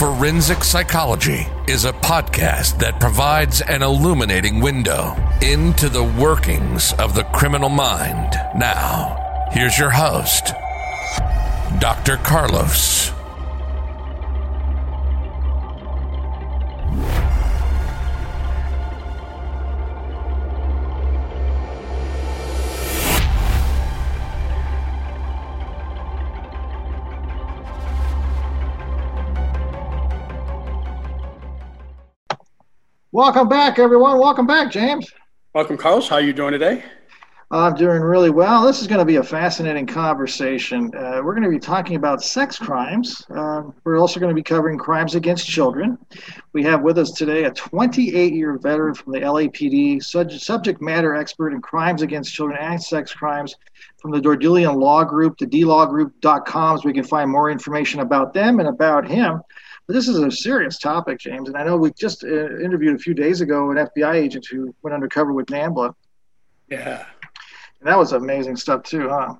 Forensic Psychology is a podcast that provides an illuminating window into the workings of the criminal mind. Now, here's your host, Dr. Carlos. Welcome back, everyone. Welcome back, James. Welcome, Carlos. How are you doing today? I'm doing really well. This is going to be a fascinating conversation. Uh, we're going to be talking about sex crimes. Uh, we're also going to be covering crimes against children. We have with us today a 28 year veteran from the LAPD, subject matter expert in crimes against children and sex crimes from the Dordillion Law Group, the dlawgroup.com, so we can find more information about them and about him. But this is a serious topic, James. And I know we just uh, interviewed a few days ago an FBI agent who went undercover with NAMBLA. Yeah. And that was amazing stuff, too, huh?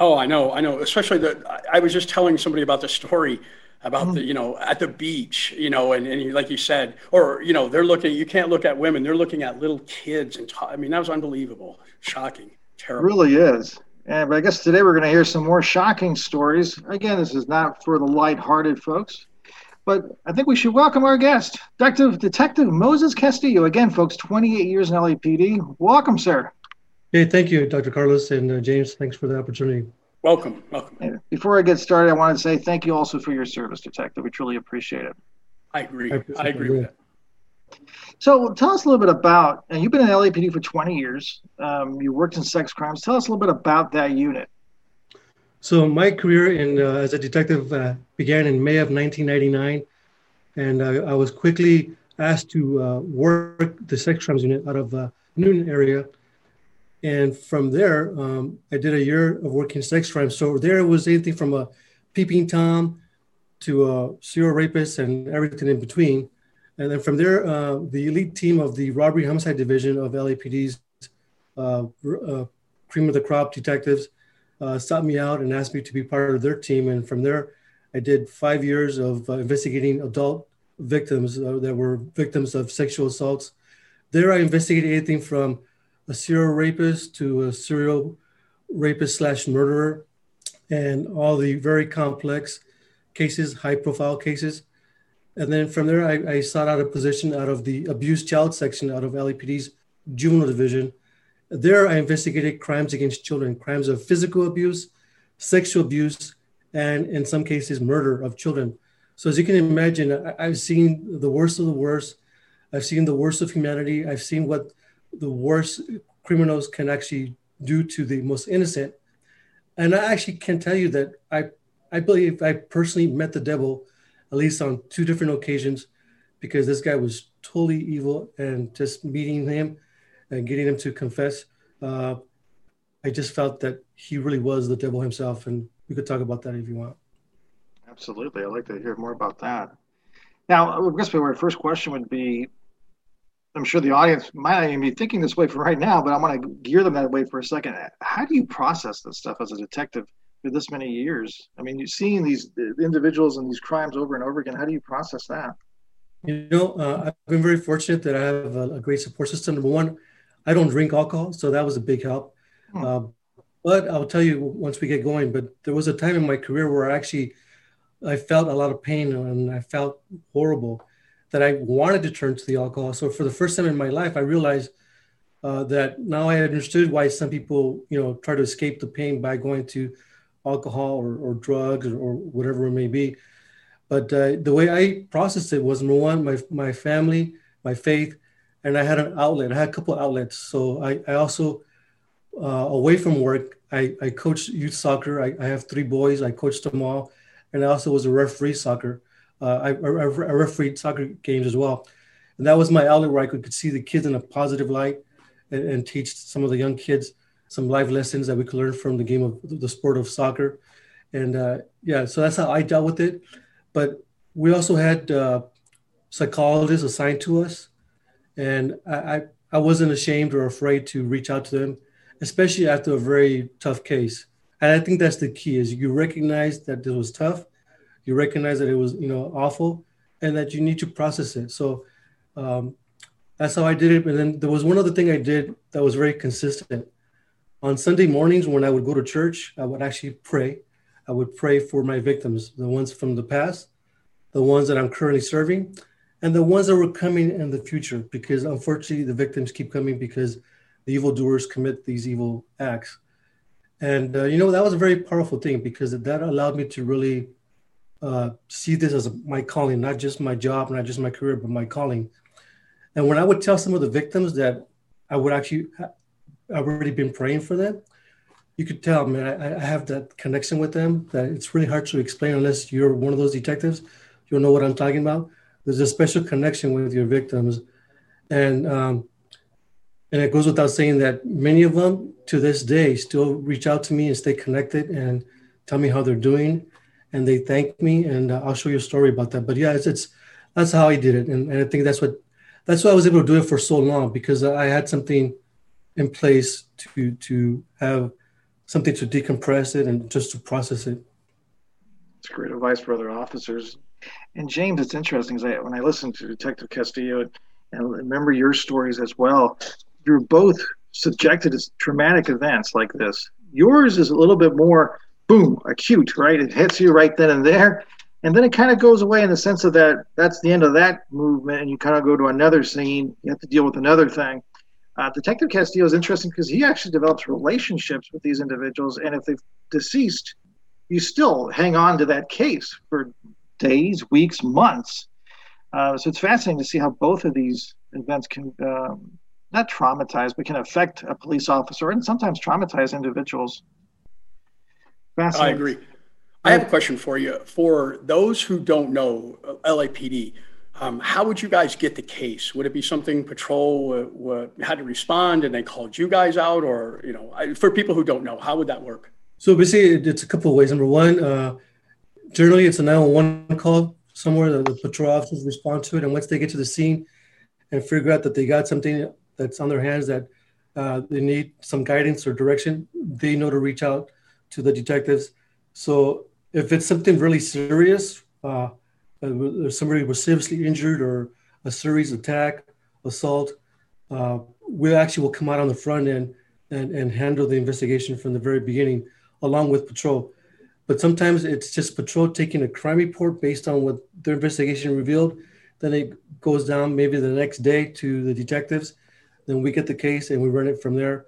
Oh, I know. I know. Especially the, I was just telling somebody about the story about mm-hmm. the, you know, at the beach, you know, and, and like you said, or, you know, they're looking, you can't look at women, they're looking at little kids. And I mean, that was unbelievable, shocking, terrible. It really is. And but I guess today we're going to hear some more shocking stories. Again, this is not for the light-hearted folks. But I think we should welcome our guest, Detective Detective Moses Castillo. Again, folks, 28 years in LAPD. Welcome, sir. Hey, thank you, Dr. Carlos and uh, James. Thanks for the opportunity. Welcome, welcome. Before I get started, I want to say thank you also for your service, Detective. We truly appreciate it. I agree. I, I agree with that. So tell us a little bit about, and you've been in LAPD for 20 years. Um, you worked in sex crimes. Tell us a little bit about that unit. So my career in uh, as a detective uh, began in May of 1999, and uh, I was quickly asked to uh, work the sex crimes unit out of uh, Newton area. And from there, um, I did a year of working sex crimes. So there was anything from a peeping tom to a serial rapist and everything in between. And then from there, uh, the elite team of the robbery homicide division of LAPD's cream of the crop detectives uh, sought me out and asked me to be part of their team. And from there, I did five years of uh, investigating adult victims uh, that were victims of sexual assaults. There, I investigated anything from a serial rapist to a serial rapist slash murderer, and all the very complex cases, high profile cases. And then from there, I, I sought out a position out of the abused child section out of LAPD's juvenile division there, I investigated crimes against children, crimes of physical abuse, sexual abuse, and in some cases, murder of children. So, as you can imagine, I've seen the worst of the worst. I've seen the worst of humanity. I've seen what the worst criminals can actually do to the most innocent. And I actually can tell you that I, I believe I personally met the devil at least on two different occasions because this guy was totally evil and just meeting him and getting him to confess, uh, I just felt that he really was the devil himself. And we could talk about that if you want. Absolutely. I'd like to hear more about that. Now, I guess my first question would be I'm sure the audience might not even be thinking this way for right now, but I want to gear them that way for a second. How do you process this stuff as a detective for this many years? I mean, you're seeing these individuals and these crimes over and over again. How do you process that? You know, uh, I've been very fortunate that I have a, a, great support system. Number one, I don't drink alcohol, so that was a big help. Hmm. Uh, but I'll tell you once we get going. But there was a time in my career where I actually I felt a lot of pain and I felt horrible that I wanted to turn to the alcohol. So for the first time in my life, I realized uh, that now I understood why some people, you know, try to escape the pain by going to alcohol or, or drugs or, or, whatever it may be. But uh, the way I processed it was number one, my my family, my faith, and I had an outlet. I had a couple outlets. So I, I also, uh, away from work, I, I coached youth soccer. I, I have three boys. I coached them all. And I also was a referee soccer Uh, I, I, I refereed soccer games as well, and that was my outlet where I could, could see the kids in a positive light and, and, teach some of the young kids some life lessons that we could learn from the game of the sport of soccer. And uh, yeah, so that's how I dealt with it. But we also had uh, psychologists assigned to us, and I, I, wasn't ashamed or afraid to reach out to them, especially after a very tough case. And I think that's the key: is you recognize that this was tough, you recognize that it was you know awful, and that you need to process it. So um, that's how I did it. And then there was one other thing I did that was very consistent. On Sunday mornings, when I would go to church, I would actually pray. I would pray for my victims, the ones from the past, the ones that I'm currently serving, and the ones that were coming in the future. Because unfortunately, the victims keep coming because the evildoers commit these evil acts. And uh, you know that was a very powerful thing because that allowed me to really uh, see this as my calling, not just my job, not just my career, but my calling. And when I would tell some of the victims that I would actually, I've already been praying for them, you could tell, man, I, I have that connection with them that it's really hard to explain unless you're one of those detectives. You'll know what I'm talking about. There's a special connection with your victims. And, um, and it goes without saying that many of them to this day still reach out to me and stay connected and tell me how they're doing. And they thank me. And uh, I'll show you a story about that. But yeah, it's, it's that's how I did it. And, and I think that's what that's why I was able to do it for so long because I had something in place to to have something to decompress it and just to process it. It's great advice for other officers. And James, it's interesting because when I listened to Detective Castillo and remember your stories as well, you're both subjected to traumatic events like this. Yours is a little bit more boom, acute, right? It hits you right then and there and then it kind of goes away in the sense of that that's the end of that movement and you kind of go to another scene you have to deal with another thing uh, detective castillo is interesting because he actually develops relationships with these individuals and if they've deceased you still hang on to that case for days weeks months uh, so it's fascinating to see how both of these events can um, not traumatize but can affect a police officer and sometimes traumatize individuals i agree I have a question for you. For those who don't know uh, LAPD, um, how would you guys get the case? Would it be something patrol uh, had to respond and they called you guys out, or you know, I, for people who don't know, how would that work? So basically, it's a couple of ways. Number one, uh, generally it's a 911 call somewhere. The, the patrol officers respond to it, and once they get to the scene and figure out that they got something that's on their hands that uh, they need some guidance or direction, they know to reach out to the detectives. So if it's something really serious, uh, uh somebody was seriously injured or a serious attack, assault, uh, we actually will come out on the front end and, and handle the investigation from the very beginning, along with patrol. But sometimes it's just patrol taking a crime report based on what their investigation revealed. Then it goes down maybe the next day to the detectives. Then we get the case and we run it from there.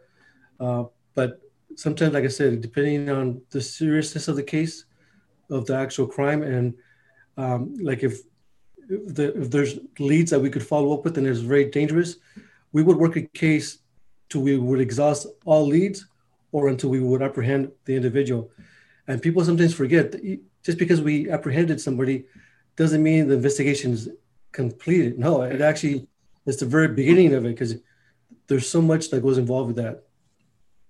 Uh, but sometimes, like I said, depending on the seriousness of the case, of the actual crime and um, like if if, the, if, there's leads that we could follow up with and it's very dangerous we would work a case till we would exhaust all leads or until we would apprehend the individual and people sometimes forget that just because we apprehended somebody doesn't mean the investigation is completed no it actually is the very beginning of it because there's so much that goes involved with that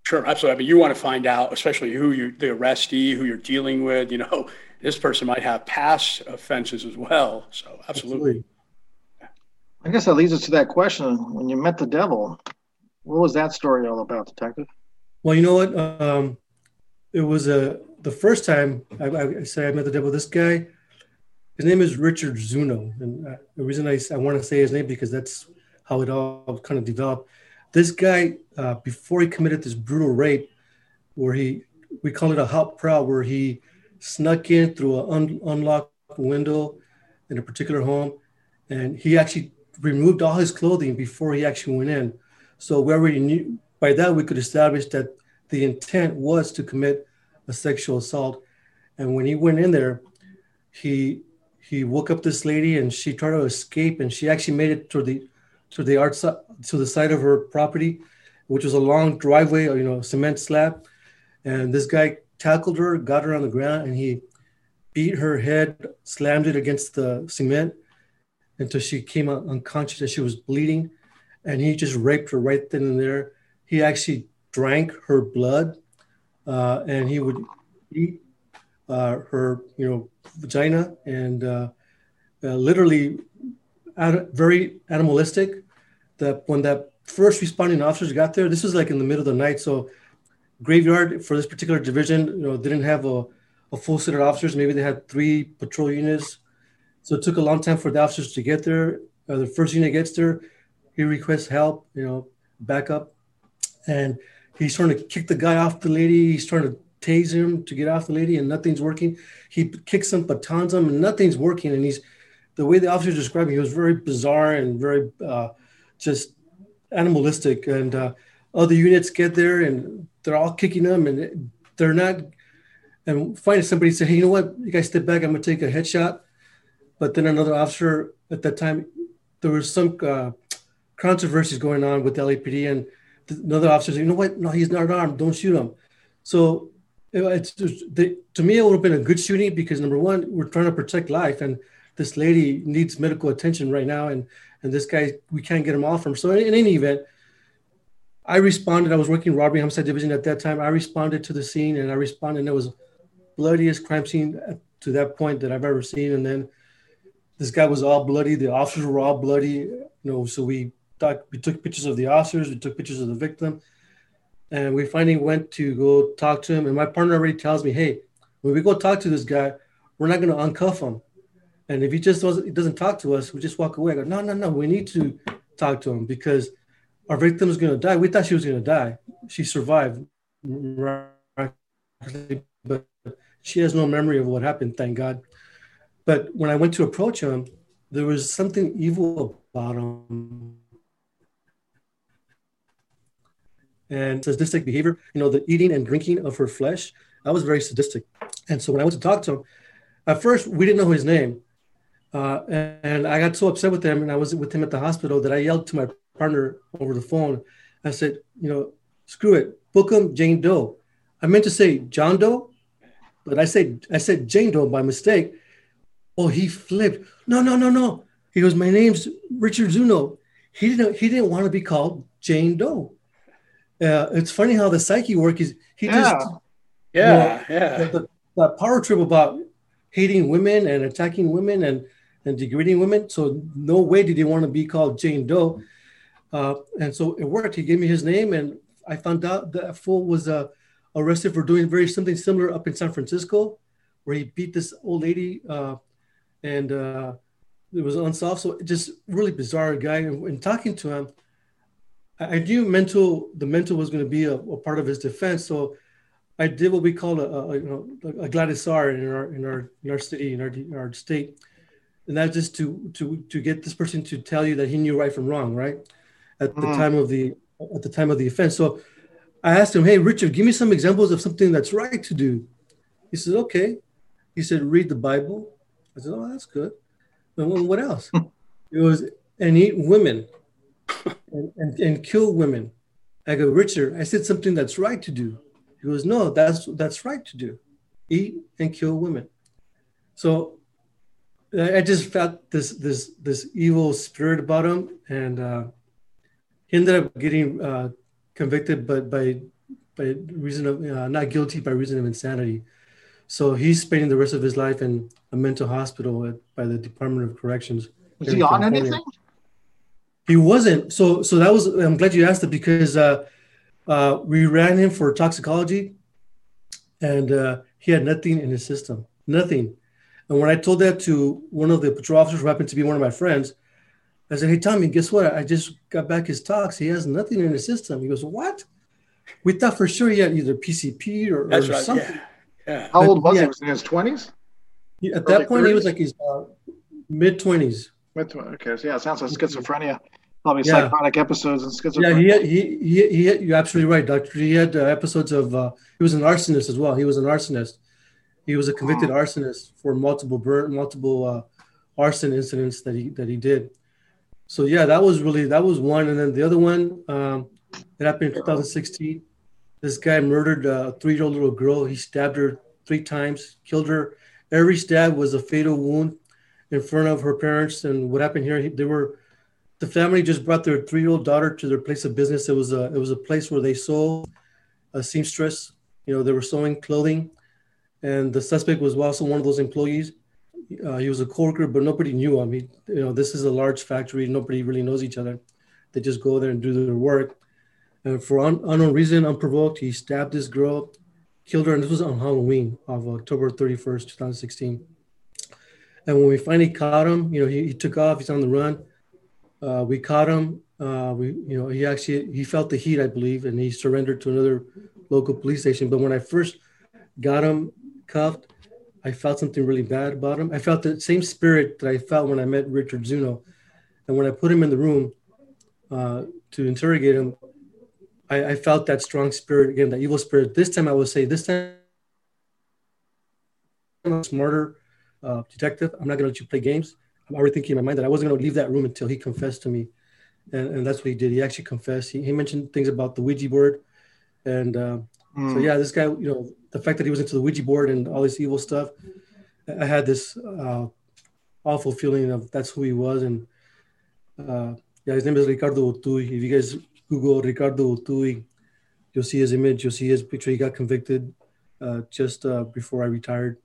Sure, absolutely. But you want to find out, especially who you, the arrestee, who you're dealing with. You know, this person might have past offenses as well. So, absolutely. I guess that leads us to that question. When you met the devil, what was that story all about, Detective? Well, you know what? Um, it was uh, the first time I, I, say I met the devil. This guy, his name is Richard Zuno, and uh, the reason I, I want to say his name because that's how it all kind of developed. This guy, uh, before he committed this brutal rape, where he, we call it a hot prowl, where he snuck in through an un- unlocked window in a particular home, and he actually removed all his clothing before he actually went in. So we already knew by that we could establish that the intent was to commit a sexual assault. And when he went in there, he he woke up this lady and she tried to escape and she actually made it to the to the art to the side of her property, which was a long driveway, you know, cement slab. And this guy tackled her, got her on the ground, and he beat her head, slammed it against the cement until she came out unconscious and she was bleeding. And he just raped her right then and there. He actually drank her blood uh, and he would eat uh, her, you know, vagina and uh, uh literally ad- very animalistic. That when that first responding officers got there, this was like in the middle of the night. So graveyard for this particular division, you know, didn't have a, a full set of officers. Maybe they had three patrol units. So it took a long time for the officers to get there. Uh, the first unit gets there, he requests help, you know, backup, and he's trying to kick the guy off the lady. He's trying to tase him to get off the lady, and nothing's working. He kicks some batons him, and nothing's working. And he's the way the officer described him, he was very bizarre and very uh, just animalistic. And uh, other units get there, and they're all kicking him, and they're not. And finally, somebody said, "Hey, you know what? You guys step back. I'm gonna take a headshot." But then another officer at that time, there was some uh, controversies going on with LAPD, and another officer said, "You know what? No, he's not armed. Don't shoot him." So it's they, to me, it would have been a good shooting because number one, we're trying to protect life, and this lady needs medical attention right now, and and this guy we can't get him off from. So in, in any event, I responded. I was working robbery homicide division at that time. I responded to the scene, and I responded, and it was bloodiest crime scene to that point that I've ever seen. And then this guy was all bloody. The officers were all bloody. You know, so we we took pictures of the officers. We took pictures of the victim, and we finally went to go talk to him. And my partner already tells me, "Hey, when we go talk to this guy, we're not going to uncuff him. And if he just doesn't, he doesn't talk to us, we just walk away. I go, no, no, no. We need to talk to him because our victim is going to die. We thought she was going to die. She survived, but she has no memory of what happened. Thank God. But when I went to approach him, there was something evil about him. And sadistic behavior, you know, the eating and drinking of her flesh, that was very sadistic. And so when I went to talk to him, at first we didn't know his name. Uh, and I got so upset with him, and I was with him at the hospital that I yelled to my partner over the phone. I said, you know, screw it, book him Jane Doe. I meant to say John Doe, but I said I said Jane Doe by mistake. Oh, he flipped. No, no, no, no. He goes, my name's Richard Zuno. He didn't he didn't want to be called Jane Doe. Uh, it's funny how the psyche work Is he yeah. just yeah, you know, yeah. The, the power trip about hating women and attacking women and and degrading women. So no way did he want to be called Jane Doe. Uh, and so it worked. He gave me his name, and I found out that fool was uh, arrested for doing very something similar up in San Francisco, where he beat this old lady, uh, and uh, it was unsolved. So just really bizarre guy. And, and talking to him, I, knew mental the mental was going to be a, a, part of his defense. So I did what we call a, a you know a Gladys R in our in our in our city in our in our state and that's just to to to get this person to tell you that he knew right from wrong, right? At the mm. time of the at the time of the offense. So I asked him, "Hey, Richard, give me some examples of something that's right to do." He said, "Okay." He said, "Read the Bible." I said, "Oh, that's good." And what else? it was and eat women and, and, and kill women. I go, Richard, I said something that's right to do. He goes, No, that's that's right to do. Eat and kill women. So I just felt this this this evil spirit about him, and uh, he ended up getting uh, convicted, but by by reason of uh, not guilty by reason of insanity. So he's spending the rest of his life in a mental hospital at, by the Department of Corrections. Was he on California. anything? He wasn't. So so that was. I'm glad you asked it because uh, uh, we ran him for toxicology, and uh, he had nothing in his system. Nothing and when I told that to one of the patrol officers who happened to be one of my friends, I said, Hey, Tommy, guess what? I just got back his tox. He has nothing in his system. He goes, What? We thought for sure he had either PCP or, or right, something. Yeah. yeah. How old was he? Was he in his 20s? At that point, 30s? he was like his uh, mid 20s. 20s. Okay. So, yeah, it sounds like schizophrenia. Probably yeah. psychotic episodes and schizophrenia. Yeah, he he, he, he had, you're absolutely right, doctor. He had uh, episodes of, uh, he was an arsonist as well. He was an arsonist. He was a convicted arsonist for multiple burn, multiple uh, arson incidents that he that he did. So yeah, that was really that was one, and then the other one um, that happened in 2016. This guy murdered a three-year-old little girl. He stabbed her three times, killed her, every stab was a fatal wound in front of her parents. And what happened here? They were the family just brought their three-year-old daughter to their place of business. It was a it was a place where they sold a seamstress. You know, they were sewing clothing, and the suspect was also one of those employees. Uh, he was a coworker, but nobody knew him. He, you know, this is a large factory. Nobody really knows each other. They just go there and do their work. And for un- unknown reason, unprovoked, he stabbed this girl, killed her, and this was on Halloween of October 31st, 2016. And when we finally caught him, you know, he, he took off. He's on the run. Uh, we caught him. Uh, we, you know, he actually he felt the heat, I believe, and he surrendered to another local police station. But when I first got him cuffed, I felt something really bad about him. I felt the same spirit that I felt when I met Richard Zuno, and when I put him in the room uh, to interrogate him, I, I, felt that strong spirit again, that evil spirit. This time, I would say, this time, I'm smarter uh, detective. I'm not going to let you play games. I'm already thinking in my mind that I wasn't going to leave that room until he confessed to me, and, and that's what he did. He actually confessed. He, he mentioned things about the Ouija board, and uh, mm. so yeah, this guy, you know, the fact that he was into the Ouija board and all this evil stuff, I had this uh, awful feeling of that's who he was, and uh, yeah, his name is Ricardo Utui. If you guys Google Ricardo Utui, you'll see his image, you'll see his picture. He got convicted uh, just uh, before I retired,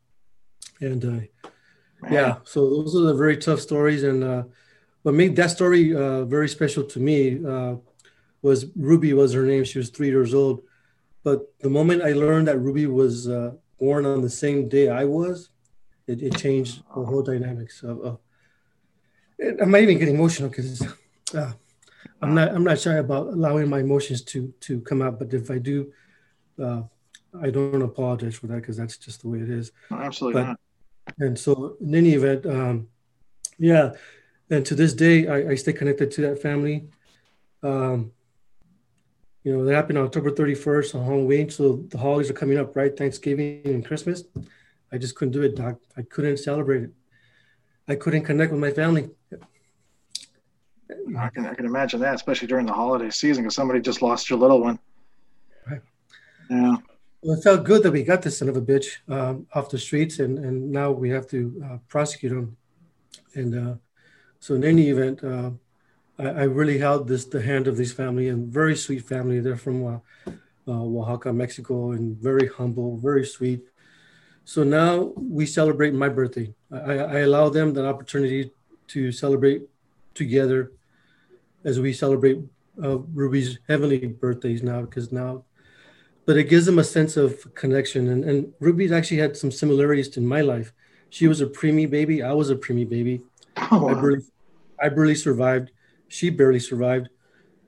and uh, yeah so those are the very tough stories and uh, what made that story uh, very special to me uh, was ruby was her name. She was three years old. But the moment i learned that ruby was uh, born on the same day i was it, it changed the whole dynamics of, of i might even get emotional because uh, i'm not i'm not shy about allowing my emotions to to come out. But if i do uh, i don't apologize for that because that's just the way it is. Absolutely but, not and so, in any event, um, yeah. And to this day, I, I stay connected to that family. Um, you know, that happened on October 31st on Halloween. So the holidays are coming up, right? Thanksgiving and Christmas. I just couldn't do it, Doc. I couldn't celebrate it. I couldn't connect with my family. I can, I can imagine that, especially during the holiday season, because somebody just lost your little one. Right. Yeah. Well, it felt good that we got this son of a bitch um, off the streets, and, and now we have to uh, prosecute him. And uh, so, in any event, uh, I, I, really held this the hand of this family, and very sweet family. They're from uh, uh, Oaxaca, Mexico, and very humble, very sweet. So now we celebrate my birthday. I, I allow them the opportunity to celebrate together as we celebrate uh, Ruby's heavenly birthdays now, because now but it gives them a sense of connection. And, and Ruby's actually had some similarities to my life. She was a preemie baby. I was a preemie baby. Oh. I, barely, I barely survived. She barely survived.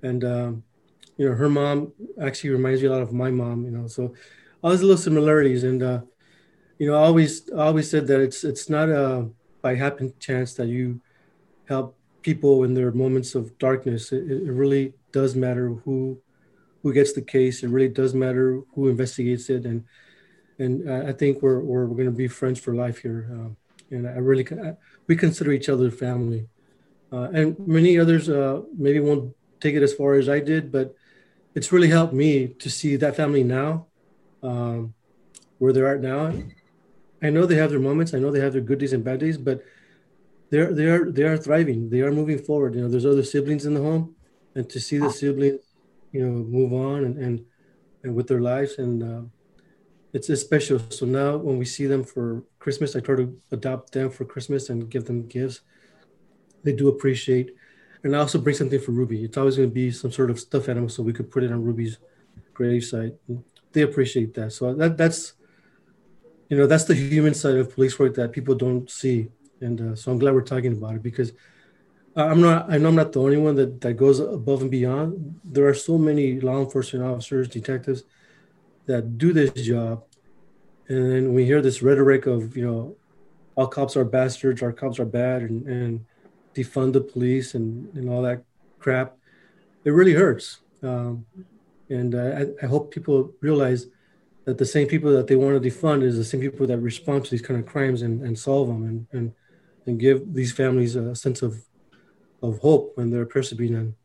And, um, you know, her mom actually reminds me a lot of my mom, you know, so all these little similarities. And, uh, you know, I always, I always said that it's, it's not a by happen chance that you help people in their moments of darkness. It, it really does matter who who gets the case. It really does matter who investigates it, and and I think we're we're, we're going to be friends for life here. Um, and I really I, we consider each other family, uh, and many others uh, maybe won't take it as far as I did, but it's really helped me to see that family now, um, where they're at now. I know they have their moments. I know they have their good days and bad days, but they're they are they are thriving. They are moving forward. You know, there's other siblings in the home, and to see the siblings you know move on and and, and with their lives. And uh, it's, it's special. So now when we see them for christmas i try to adopt them for christmas and give them gifts. They do appreciate. And i also bring something for ruby. It's always going to be some sort of stuffed animal so we could put it on ruby's gravesite. They appreciate that. So that that's you know that's the human side of police work that people don't see. And uh, so i'm glad we're talking about it because I'm not. I know I'm not the only one that that goes above and beyond. There are so many law enforcement officers, detectives, that do this job, and then we hear this rhetoric of you know, all cops are bastards, our cops are bad, and and defund the police and and all that crap. It really hurts, um, and I, I hope people realize that the same people that they want to defund is the same people that respond to these kind of crimes and, and solve them and, and and give these families a sense of of hope when there appears to be none.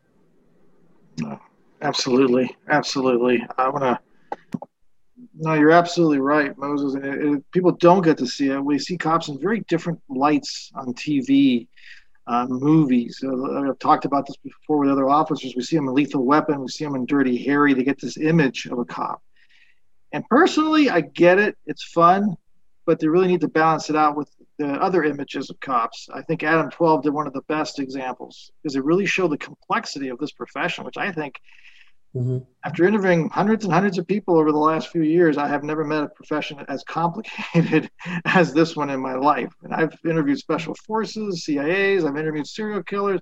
absolutely, absolutely. I want to No, you're absolutely right, Moses. It, it, people don't get to see it. We see cops in very different lights on TV, uh, movies. Uh, I've talked about this before with other officers. We see them in Lethal Weapon. We see them in Dirty Harry. They get this image of a cop. And personally, I get it. It's fun, but they really need to balance it out with the other images of cops. I think Adam 12 did one of the best examples because it really showed the complexity of this profession, which I think Mm-hmm. After interviewing hundreds and hundreds of people over the last few years, I have never met a profession as complicated as this one in my life. And I've interviewed special forces, CIAs, I've interviewed serial killers,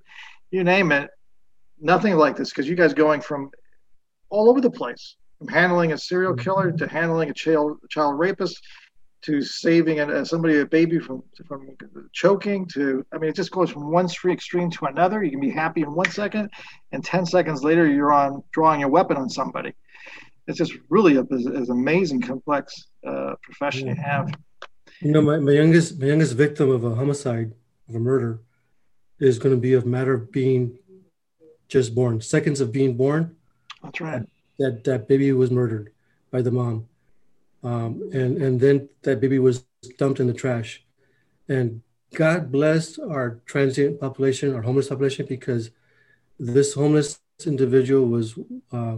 you name it. Nothing like this because you guys going from all over the place, from handling a serial killer to handling a child child rapist to saving a, somebody a baby from from choking to I mean it just goes from one extreme to another. You can be happy in one second, and ten seconds later you're on drawing a weapon on somebody. It's just really a, an amazing, complex uh, profession you have. You know, my, my youngest my youngest victim of a homicide of a murder is going to be a matter of being just born, seconds of being born. That's right. That that baby was murdered by the mom um, and and then that baby was dumped in the trash. And God bless our transient population, our homeless population, because this homeless individual was uh,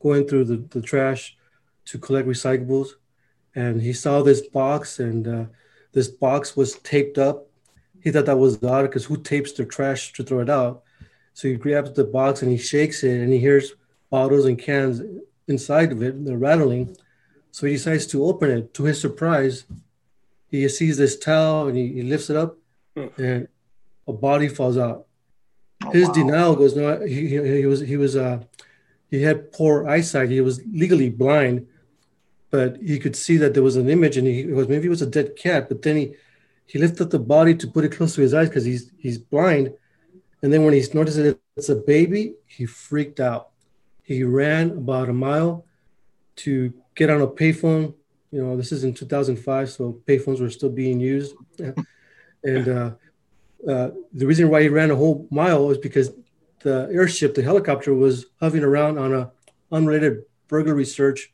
going through the, the trash to collect recyclables, and he saw this box, and uh, this box was taped up. He thought that was God because who tapes their trash to throw it out? So he grabs the box and he shakes it, and he hears bottles and cans inside of it. They're rattling, so he decides to open it. To his surprise, he sees this towel and he, he lifts it up, and a body falls out. Oh, his wow. denial goes no. He, he, he, was he was uh he had poor eyesight. He was legally blind, but he could see that there was an image, and he was maybe it was a dead cat. But then he he lifted the body to put it close to his eyes because he's he's blind. And then when he noticed that it's a baby, he freaked out. He ran about a mile to get on a payphone. You know, this is in 2005, so payphones were still being used. and uh, uh, the reason why he ran a whole mile was because the airship, the helicopter, was hovering around on a unrelated burglary search.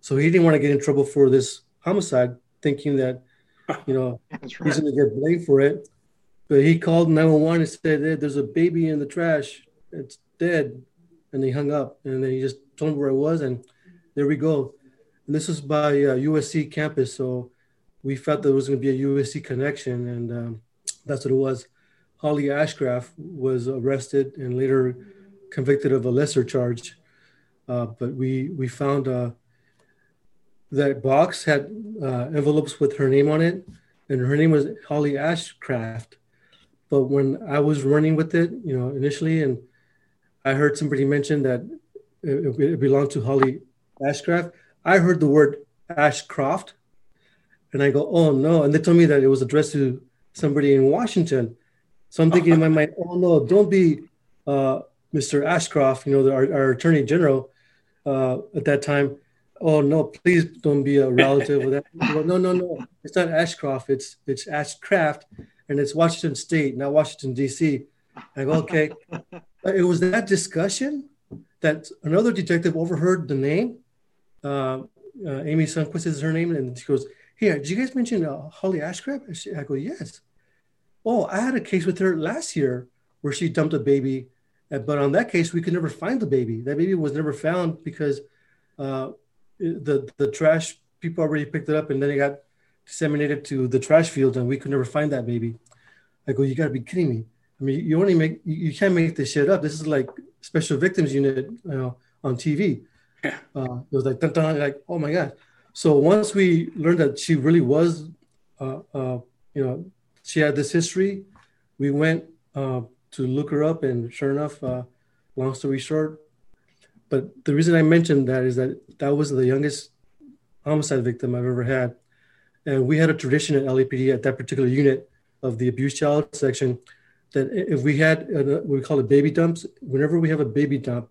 So he didn't want to get in trouble for this homicide, thinking that, you know, right. he's going to get blamed for it. But he called 911 and said, hey, "There's a baby in the trash. It's dead." And they hung up, and then he just told him where it was, and there we go. And this was by uh, USC campus, so we felt there was going to be a USC connection, and um, that's what it was. Holly Ashcraft was arrested and later convicted of a lesser charge, uh, but we we found uh, that box had uh, envelopes with her name on it, and her name was Holly Ashcraft. But when I was running with it, you know, initially, and I heard somebody mention that it, it belonged to Holly Ashcraft. I heard the word Ashcroft, and I go, oh no. And they told me that it was addressed to somebody in Washington. So I'm thinking in my mind, oh no, don't be uh, Mr. Ashcroft, you know, the, our, our, attorney general uh, at that time. Oh no, please don't be a relative of that. Go, no, no, no, it's not Ashcroft. It's it's Ashcraft, and it's Washington State, not Washington D.C. I go, okay. it was that discussion that another detective overheard the name uh, uh, Amy Sunquist is her name, and she goes, "Here, did you guys mention uh, Holly Ashcraft?" I go, "Yes." Oh, I had a case with her last year where she dumped a baby, uh, but on that case we could never find the baby. That baby was never found because uh, the the trash people already picked it up, and then it got disseminated to the trash field, and we could never find that baby. I go, "You got to be kidding me!" I mean, you only make you can't make this shit up. This is like special victims unit you know, on TV. Uh, it was like, dun, dun, like, oh my God. So once we learned that she really was, uh, uh, you know, she had this history, we went uh, to look her up, and sure enough, uh, long story short. But the reason I mentioned that is that that was the youngest homicide victim I've ever had, and we had a tradition at LAPD at that particular unit of the abused child section that if we had a, we call it baby dumps, whenever we have a baby dump,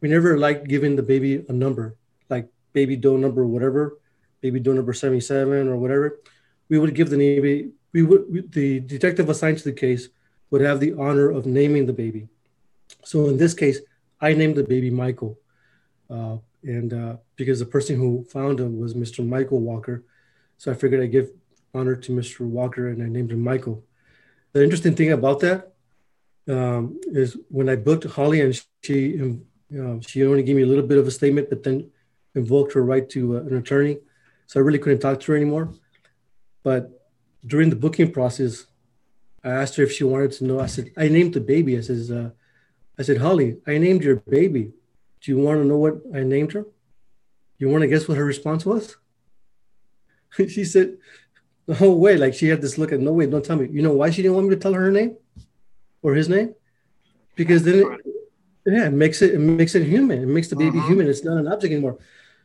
we never liked giving the baby a number, like baby doe number whatever, baby doe number 77 or whatever. We would give the baby, we would, we, the detective assigned to the case would have the honor of naming the baby. So in this case, I named the baby Michael. Uh, and uh, because the person who found him was Mr. Michael Walker, so I figured I'd give honor to Mr. Walker, and I named him Michael. The interesting thing about that um, is when I booked Holly, and she um, she only gave me a little bit of a statement, but then invoked her right to uh, an attorney, so I really couldn't talk to her anymore. But during the booking process, I asked her if she wanted to know. I said, I named the baby. I says, uh, I said, Holly, I named your baby. Do you want to know what I named her? You want to guess what her response was? she said, No way. Like she had this look at, no way, don't tell me. You know why she didn't want me to tell her her name or his name? Because then, yeah, it makes it, it makes it human. It makes the baby uh-huh. human. It's not an object anymore.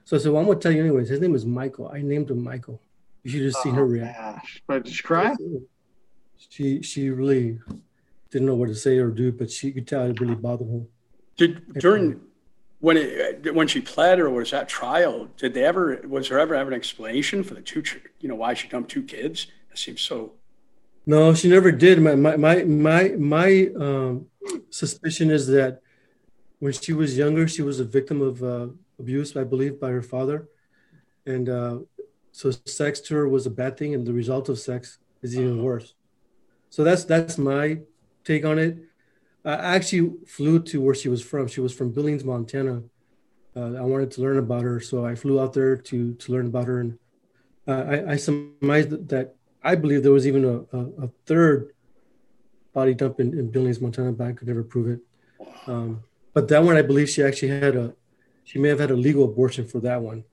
So I said, well, I'm going to tell you anyways. His name is Michael. I named him Michael. You should just oh, see her react. Gosh. But did she cry? she she really didn't know what to say or do, but she could tell it really bothered her. Did during when it when she pled or was that trial? Did they ever was there ever ever an explanation for the two you know why she dumped two kids? It seems so. No, she never did. My my my my, my um, suspicion is that when she was younger, she was a victim of uh, abuse, I believe, by her father, and uh, so sex to her was a bad thing, and the result of sex is even worse. So that's that's my take on it. I actually flew to where she was from. She was from Billings, Montana. Uh, I wanted to learn about her, so I flew out there to to learn about her. And uh, I, I surmised that I believe there was even a, a, a third body dump in, in, Billings, Montana, but I could never prove it. Um, but that one, I believe she actually had a, she may have had a legal abortion for that one,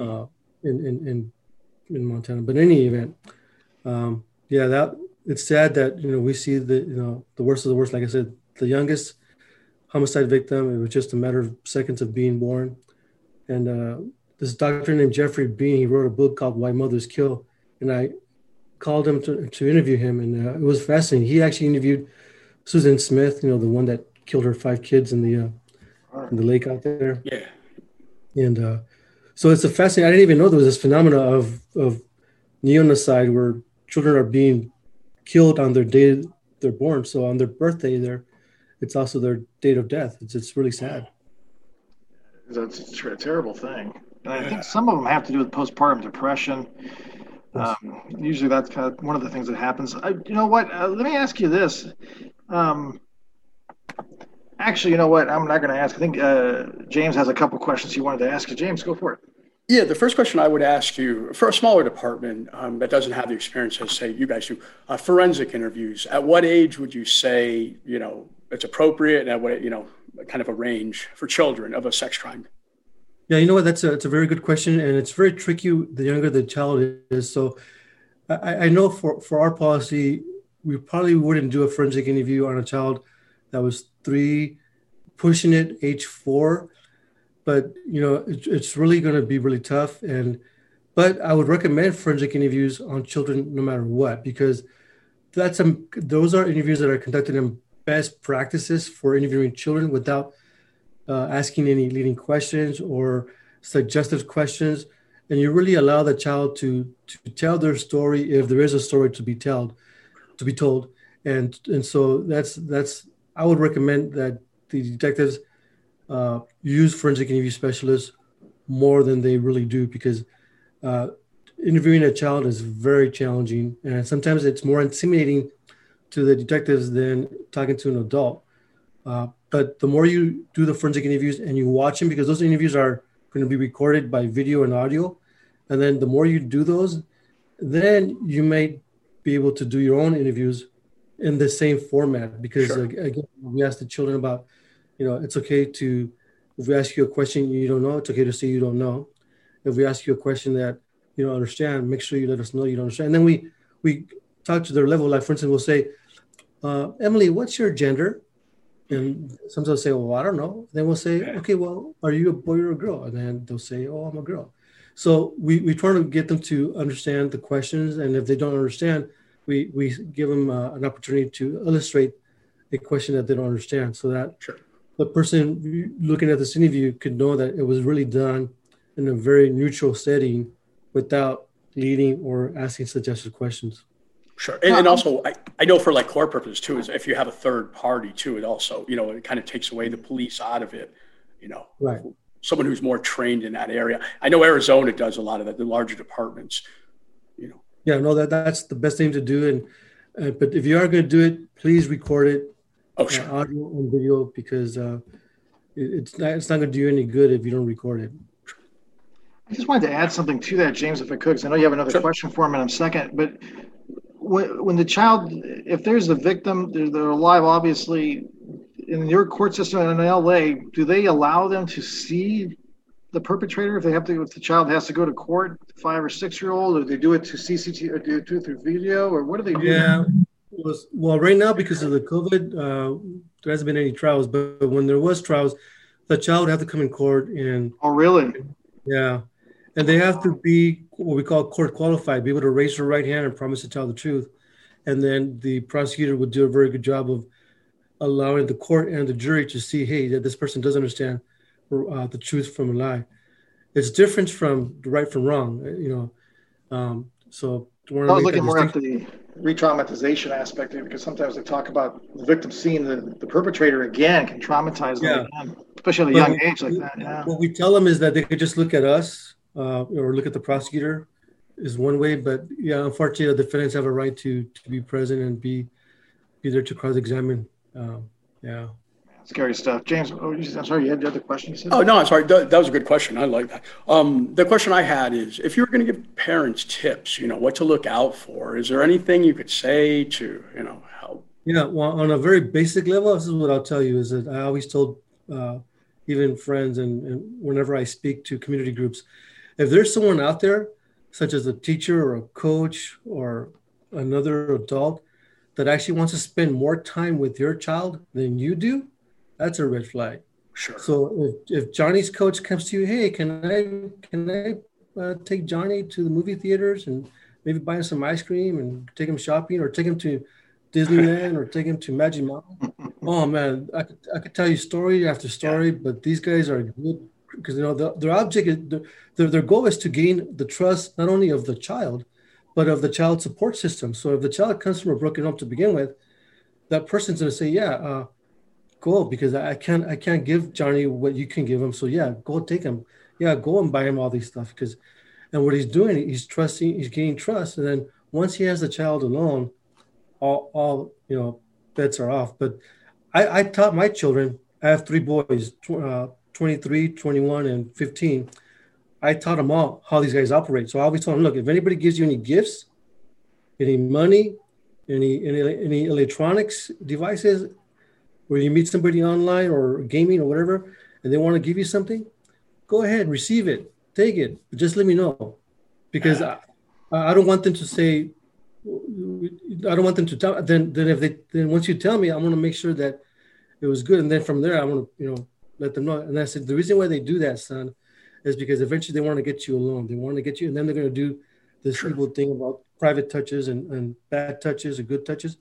uh, in, in in in Montana. But in any event, um, yeah, that it's sad that you know we see the you know the worst of the worst. Like I said, the youngest homicide victim. It was just a matter of seconds of being born. And uh, this doctor named Jeffrey Bean, he wrote a book called Why Mothers Kill, and I called him to, to interview him, and uh, it was fascinating. He actually interviewed Susan Smith, you know, the one that killed her five kids in the uh, in the lake out there. Yeah. And uh, so it's a fascinating. I didn't even know there was this phenomena of of neonaticide where children are being killed on their day they're born. So on their birthday, they're it's also their date of death. It's it's really sad. That's a terrible thing. And I think some of them have to do with postpartum depression. Um, usually, that's kind of one of the things that happens. I, you know what? Uh, let me ask you this. Um, actually, you know what? I'm not going to ask. I think uh, James has a couple questions he wanted to ask you. James, go for it. Yeah, the first question I would ask you for a smaller department um, that doesn't have the experience as say you guys do, uh, forensic interviews. At what age would you say you know it's appropriate and at what you know kind of a range for children of a sex crime? Yeah, you know what? That's a it's a very good question, and it's very tricky. The younger the child is, so I, I know for for our policy, we probably wouldn't do a forensic interview on a child that was three, pushing it age four. But you know it, it's really going to be really tough. And but i would recommend forensic interviews on children no matter what because that's some those are interviews that are conducted in best practices for interviewing children without uh, asking any leading questions or suggestive questions. And you really allow the child to to tell their story if there is a story to be told to be told. And and so that's that's i would recommend that the detectives uh, use forensic interview specialists more than they really do because uh, interviewing a child is very challenging and sometimes it's more intimidating to the detectives than talking to an adult. Uh, but the more you do the forensic interviews and you watch them, because those interviews are going to be recorded by video and audio, and then the more you do those, then you may be able to do your own interviews in the same format. Because sure. again, we asked the children about you know, it's okay to, if we ask you a question you don't know, it's okay to say you don't know. If we ask you a question that you don't understand, make sure you let us know you don't understand. And then we we talk to their level. Like for instance, we'll say, uh, Emily, what's your gender? And sometimes they'll say, well, I don't know. Then we'll say, okay, well, are you a boy or a girl? And then they'll say, oh, I'm a girl. So we, we try to get them to understand the questions. And if they don't understand, we, we give them uh, an opportunity to illustrate a question that they don't understand so that sure the person looking at this interview could know that it was really done in a very neutral setting without leading or asking suggested questions. Sure. And, and also, I, I know for like core purposes too, is if you have a third party too, it also, you know, it kind of takes away the police out of it, you know. Right. someone who's more trained in that area. I know Arizona does a lot of that, the larger departments. Yeah, no, that that's the best thing to do. And uh, but if you are going to do it, please record it, oh sure, uh, audio and video, because uh, it, it's not it's not going to do you any good if you don't record it. I just wanted to add something to that, James, if I could, because I know you have another sure. question for him in a second. But when, when the child, if there's a victim, they're, they're alive, obviously, in your court system in LA, do they allow them to see the perpetrator if they have to? If the child has to go to court, five or six year old, or they do it to CCTV, or do it through video, or what do they do? Yeah, was, well, right now because of the COVID, uh, there hasn't been any trials. But when there was trials, the child would have to come in court and. Oh, really? Yeah, and they have to be what we call court qualified, be able to raise their right hand and promise to tell the truth, and then the prosecutor would do a very good job of allowing the court and the jury to see, hey, that this person does understand uh, the truth from a lie. It's different from the right from wrong, uh, you know. Um, so I was looking more at the re-traumatization aspect of it because sometimes they talk about the victim seeing the, the perpetrator again can traumatize them yeah. again, especially at a young age like that. Yeah. What we tell them is that they could just look at us uh, or look at the prosecutor is one way, but yeah, unfortunately, the defendants have a right to to be present and be be there to cross-examine um, yeah. Scary stuff. James, oh, I'm sorry, you had the other question Oh, no, I'm sorry. That, that, was a good question. I like that. Um, the question I had is if you were going to give parents tips, you know, what to look out for, is there anything you could say to, you know, help? Yeah, well, on a very basic level, this is what I'll tell you is that I always told uh, even friends and, and whenever I speak to community groups, if there's someone out there, such as a teacher or a coach or another adult that actually wants to spend more time with your child than you do, that's a red flag. Sure. So if, if Johnny's coach comes to you, hey, can I can I uh, take Johnny to the movie theaters and maybe buy him some ice cream and take him shopping or take him to Disneyland or take him to Magic Mountain? Oh man, I could, I could tell you story after story, yeah. but these guys are good because you know the, their object is their, their goal is to gain the trust not only of the child but of the child support system. So if the child comes from a broken home to begin with, that person's going to say, "Yeah, uh, go because I can't I can't give Johnny what you can give him. So yeah, go take him. Yeah, go and buy him all these stuff because." And what he's doing, he's trusting, he's gaining trust, and then once he has the child alone, all all you know bets are off. But I, I taught my children. I have three boys, uh, 23, 21, and 15 I taught them all how these guys operate. So I always told them, look, if anybody gives you any gifts, any money, any any, any electronics devices, where you meet somebody online or gaming or whatever, and they want to give you something, go ahead, receive it, take it. But just let me know, because I, I don't want them to say, I don't want them to tell. Then then if they then once you tell me, I want to make sure that it was good, and then from there I want to you know let them know. And I said the reason why they do that, son, is because eventually they want to get you alone. They want to get you, and then they're going to do this sure. evil thing about private touches and, and bad touches and good touches.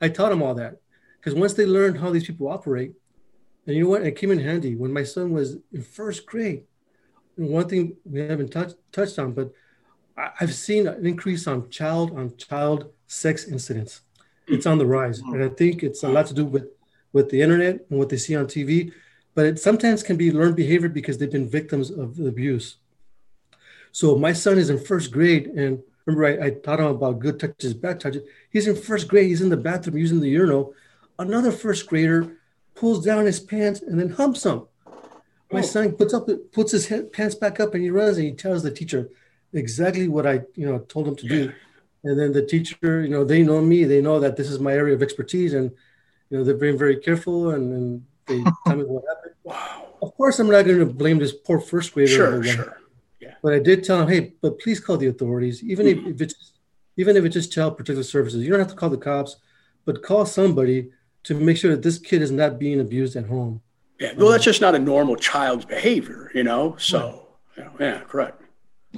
I taught them all that because once they learned how these people operate, and you know what, it came in handy when my son was in first grade. And one thing we haven't touched touched on, but I, I've seen an increase on child on child sex incidents. It's on the rise, and I think it's a lot to do with with the internet and what they see on TV but it sometimes can be learned behavior because they've been victims of abuse. So my son is in first grade, and remember I, I taught him about good touches, bad touches. He's in first grade. He's in the bathroom using the urinal. Another first grader pulls down his pants and then humps him. My oh. son puts up puts his head, pants back up and he runs and he tells the teacher exactly what I you know told him to do. And then the teacher, you know, they know me. They know that this is my area of expertise, and you know they're being very careful and, and they tell me what happened. Wow. Of course, I'm not going to blame this poor first grader. Sure, sure. Yeah. But I did tell him, hey, but please call the authorities, even mm-hmm. if, if it's even if it's just child protective services. You don't have to call the cops, but call somebody to make sure that this kid is not being abused at home. Yeah, well, that's just not a normal child's behavior, you know. So, right. yeah, correct.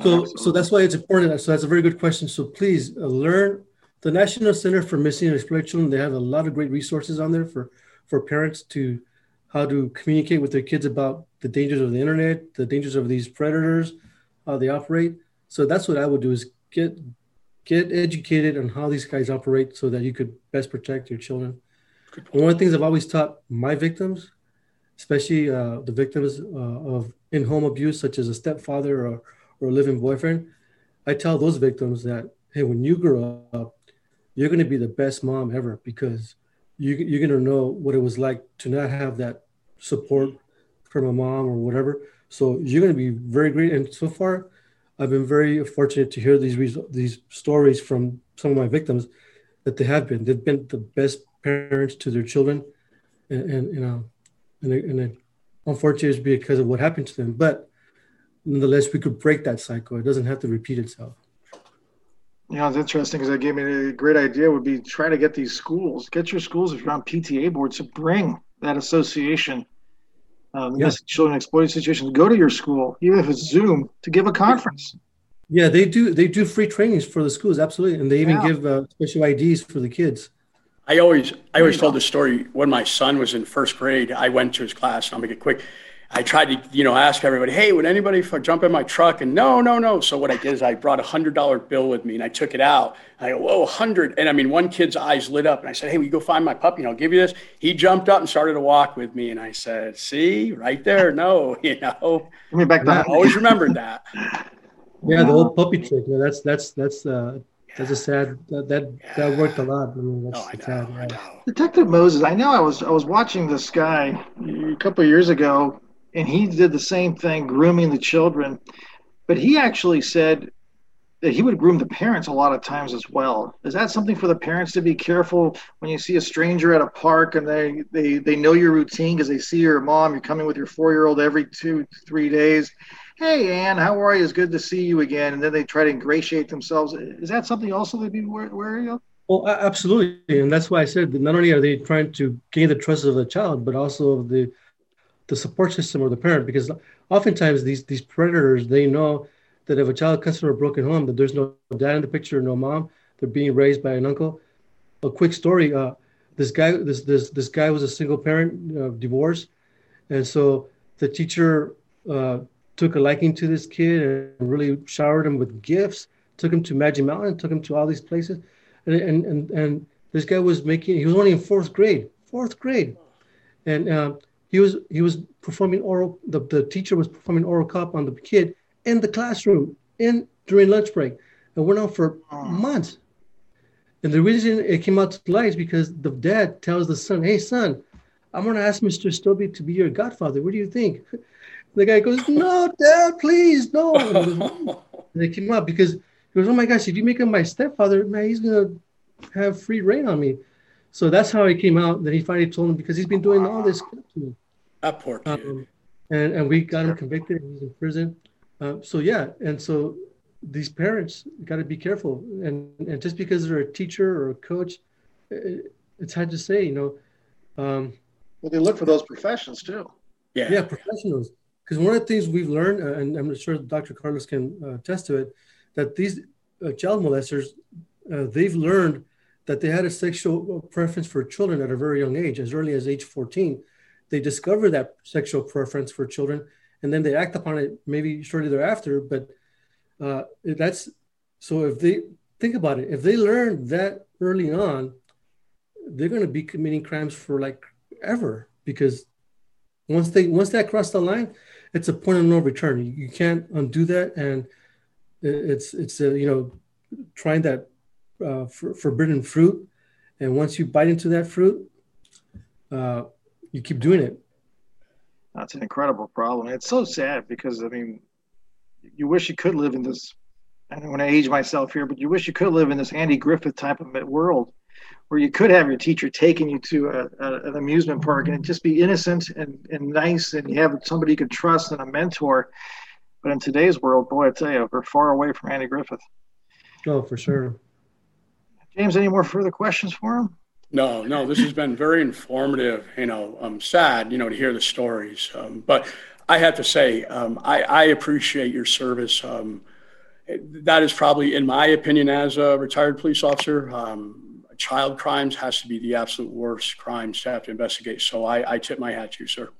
So, so that's why it's important. So that's a very good question. So please uh, learn the National Center for Missing and Exploited Children. They have a lot of great resources on there for for parents to how to communicate with their kids about the dangers of the internet, the dangers of these predators, how they operate. So that's what I would do is get get educated on how these guys operate so that you could best protect your children. One of the things I've always taught my victims, especially uh, the victims uh, of in-home abuse, such as a stepfather or, or a living boyfriend, I tell those victims that, hey, when you grow up, you're going to be the best mom ever because you, you're going to know what it was like to not have that support from a mom or whatever. So you're going to be very great. And so far, I've been very fortunate to hear these these stories from some of my victims that they have been. They've been the best parents to their children, and, and you know, and, and it, unfortunately, it's because of what happened to them. But nonetheless, we could break that cycle. It doesn't have to repeat itself. You know, it's interesting because that gave me a great idea. Would be try to get these schools, get your schools if you're on PTA boards to bring that association um, yes. children exploited situations, go to your school, even if it's Zoom, to give a conference. Yeah, they do. They do free trainings for the schools, absolutely, and they even yeah. give uh, special IDs for the kids. I always, I always told the story when my son was in first grade. I went to his class, and I'll make it quick. I tried to, you know, ask everybody, hey, would anybody jump in my truck? And no, no, no. So what I did is I brought a hundred dollar bill with me and I took it out. I go, whoa, a hundred. And I mean, one kid's eyes lit up and I said, hey, will you go find my puppy and I'll give you this? He jumped up and started to walk with me. And I said, see, right there. No, you know, I mean, back then, I always remembered that. Yeah. The old puppy trick. Yeah, that's, that's, that's, uh, that's a sad that that, yeah. that worked a lot. I mean, that's oh, I know, sad. Yeah. Detective Moses, I know I was I was watching this guy a couple years ago and he did the same thing, grooming the children. But he actually said that he would groom the parents a lot of times as well. Is that something for the parents to be careful when you see a stranger at a park and they they, they know your routine because they see your mom, you're coming with your four year old every two, three days. Hey, Ann, how are you? It's good to see you again. And then they try to ingratiate themselves. Is that something also to be wary of? Well, absolutely. And that's why I said not only are they trying to gain the trust of the child, but also of the the support system or the parent because oftentimes these these predators they know that if a child comes from a broken home that there's no dad in the picture no mom they're being raised by an uncle a quick story uh, this guy this this this guy was a single parent uh, divorced and so the teacher uh, took a liking to this kid and really showered him with gifts took him to magic mountain took him to all these places and and and, and this guy was making he was only in fourth grade fourth grade and uh, he was he was performing oral. The, the teacher was performing oral cop on the kid in the classroom in during lunch break, and went on for months. And the reason it came out to light is because the dad tells the son, "Hey son, I'm going to ask Mr. Stobie to be your godfather. What do you think?" The guy goes, "No, dad, please, no." and it came out because he goes, "Oh my gosh, if you make him my stepfather, man, he's going to have free reign on me." So that's how he came out. That he finally told him because he's been doing all this to me. That poor kid. Um, and and we got him convicted. He's in prison. Uh, so yeah, and so these parents got to be careful. And and just because they're a teacher or a coach, it, it's hard to say. You know. Um, well, they look for those professions too. Yeah. Yeah, professionals. Because one of the things we've learned, uh, and I'm sure Dr. Carlos can uh, attest to it, that these uh, child molesters, uh, they've learned that they had a sexual preference for children at a very young age, as early as age 14 they discover that sexual preference for children and then they act upon it maybe shortly thereafter but uh, that's so if they think about it if they learn that early on they're going to be committing crimes for like ever because once they once that cross the line it's a point of no return you, you can't undo that and it's it's uh, you know trying that uh, for, forbidden fruit and once you bite into that fruit uh, you keep doing it. That's an incredible problem. It's so sad because I mean, you wish you could live in this. I don't want to age myself here, but you wish you could live in this Andy Griffith type of world where you could have your teacher taking you to a, a, an amusement park and just be innocent and, and nice and you have somebody you can trust and a mentor. But in today's world, boy, I tell you, we're far away from Andy Griffith. Oh, for sure. James, any more further questions for him? No, no, this has been very informative. You know, I'm sad, you know, to hear the stories. Um, but I have to say, um, I, I, appreciate your service. Um, that is probably, in my opinion, as a retired police officer, um, child crimes has to be the absolute worst crimes to have to investigate. So I, I tip my hat to you, sir.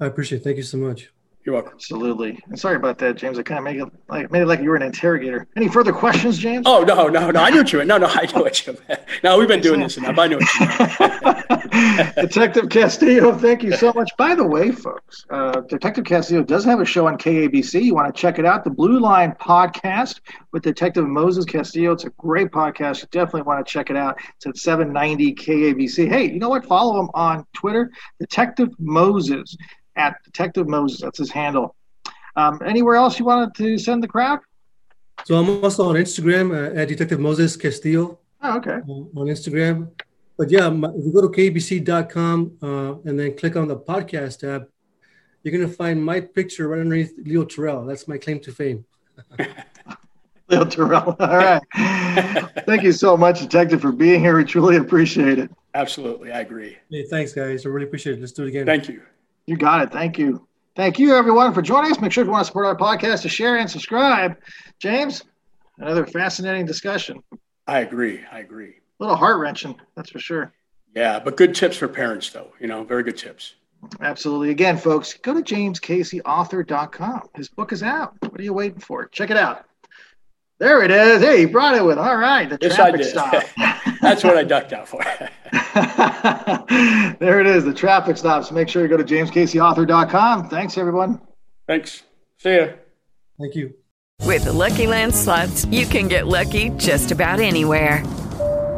I appreciate it. Thank you so much. You're welcome. Absolutely. And sorry about that, James. I kind of made it like made it like you were an interrogator. Any further questions, James? Oh no, no, no! I knew what you meant. No, no, I know what you meant. No, we've been doing this enough. I know what you meant. Detective Castillo, thank you so much. By the way, folks, uh, Detective Castillo does have a show on KABC. You want to check it out, the Blue Line Podcast with Detective Moses Castillo. It's a great podcast. You definitely want to check it out. It's at 790 KABC. Hey, you know what? Follow him on Twitter, Detective Moses at Detective Moses. That's his handle. Um, anywhere else you wanted to send the crowd? So I'm also on Instagram uh, at Detective Moses Castillo. Oh, okay. Uh, on Instagram. But yeah, my, if you go to kabc.com uh, and then click on the podcast tab, you're going to find my picture right underneath Leo Terrell. That's my claim to fame. Leo Terrell. All right. Thank you so much, Detective, for being here. We truly appreciate it. Absolutely. I agree. Hey, thanks, guys. I really appreciate it. Let's do it again. Thank you. You got it. Thank you. Thank you, everyone, for joining us. Make sure if you want to support our podcast to share and subscribe. James, another fascinating discussion. I agree. I agree. A little heart wrenching, that's for sure. Yeah, but good tips for parents, though. You know, very good tips. Absolutely. Again, folks, go to jamescaseyauthor.com. His book is out. What are you waiting for? Check it out. There it is. Hey, he brought it with. All right, the yes, traffic stop. That's what I ducked out for. there it is, the traffic stops. Make sure you go to jamescaseyauthor.com. Thanks, everyone. Thanks. See ya. Thank you. With the Lucky Land slots, you can get lucky just about anywhere.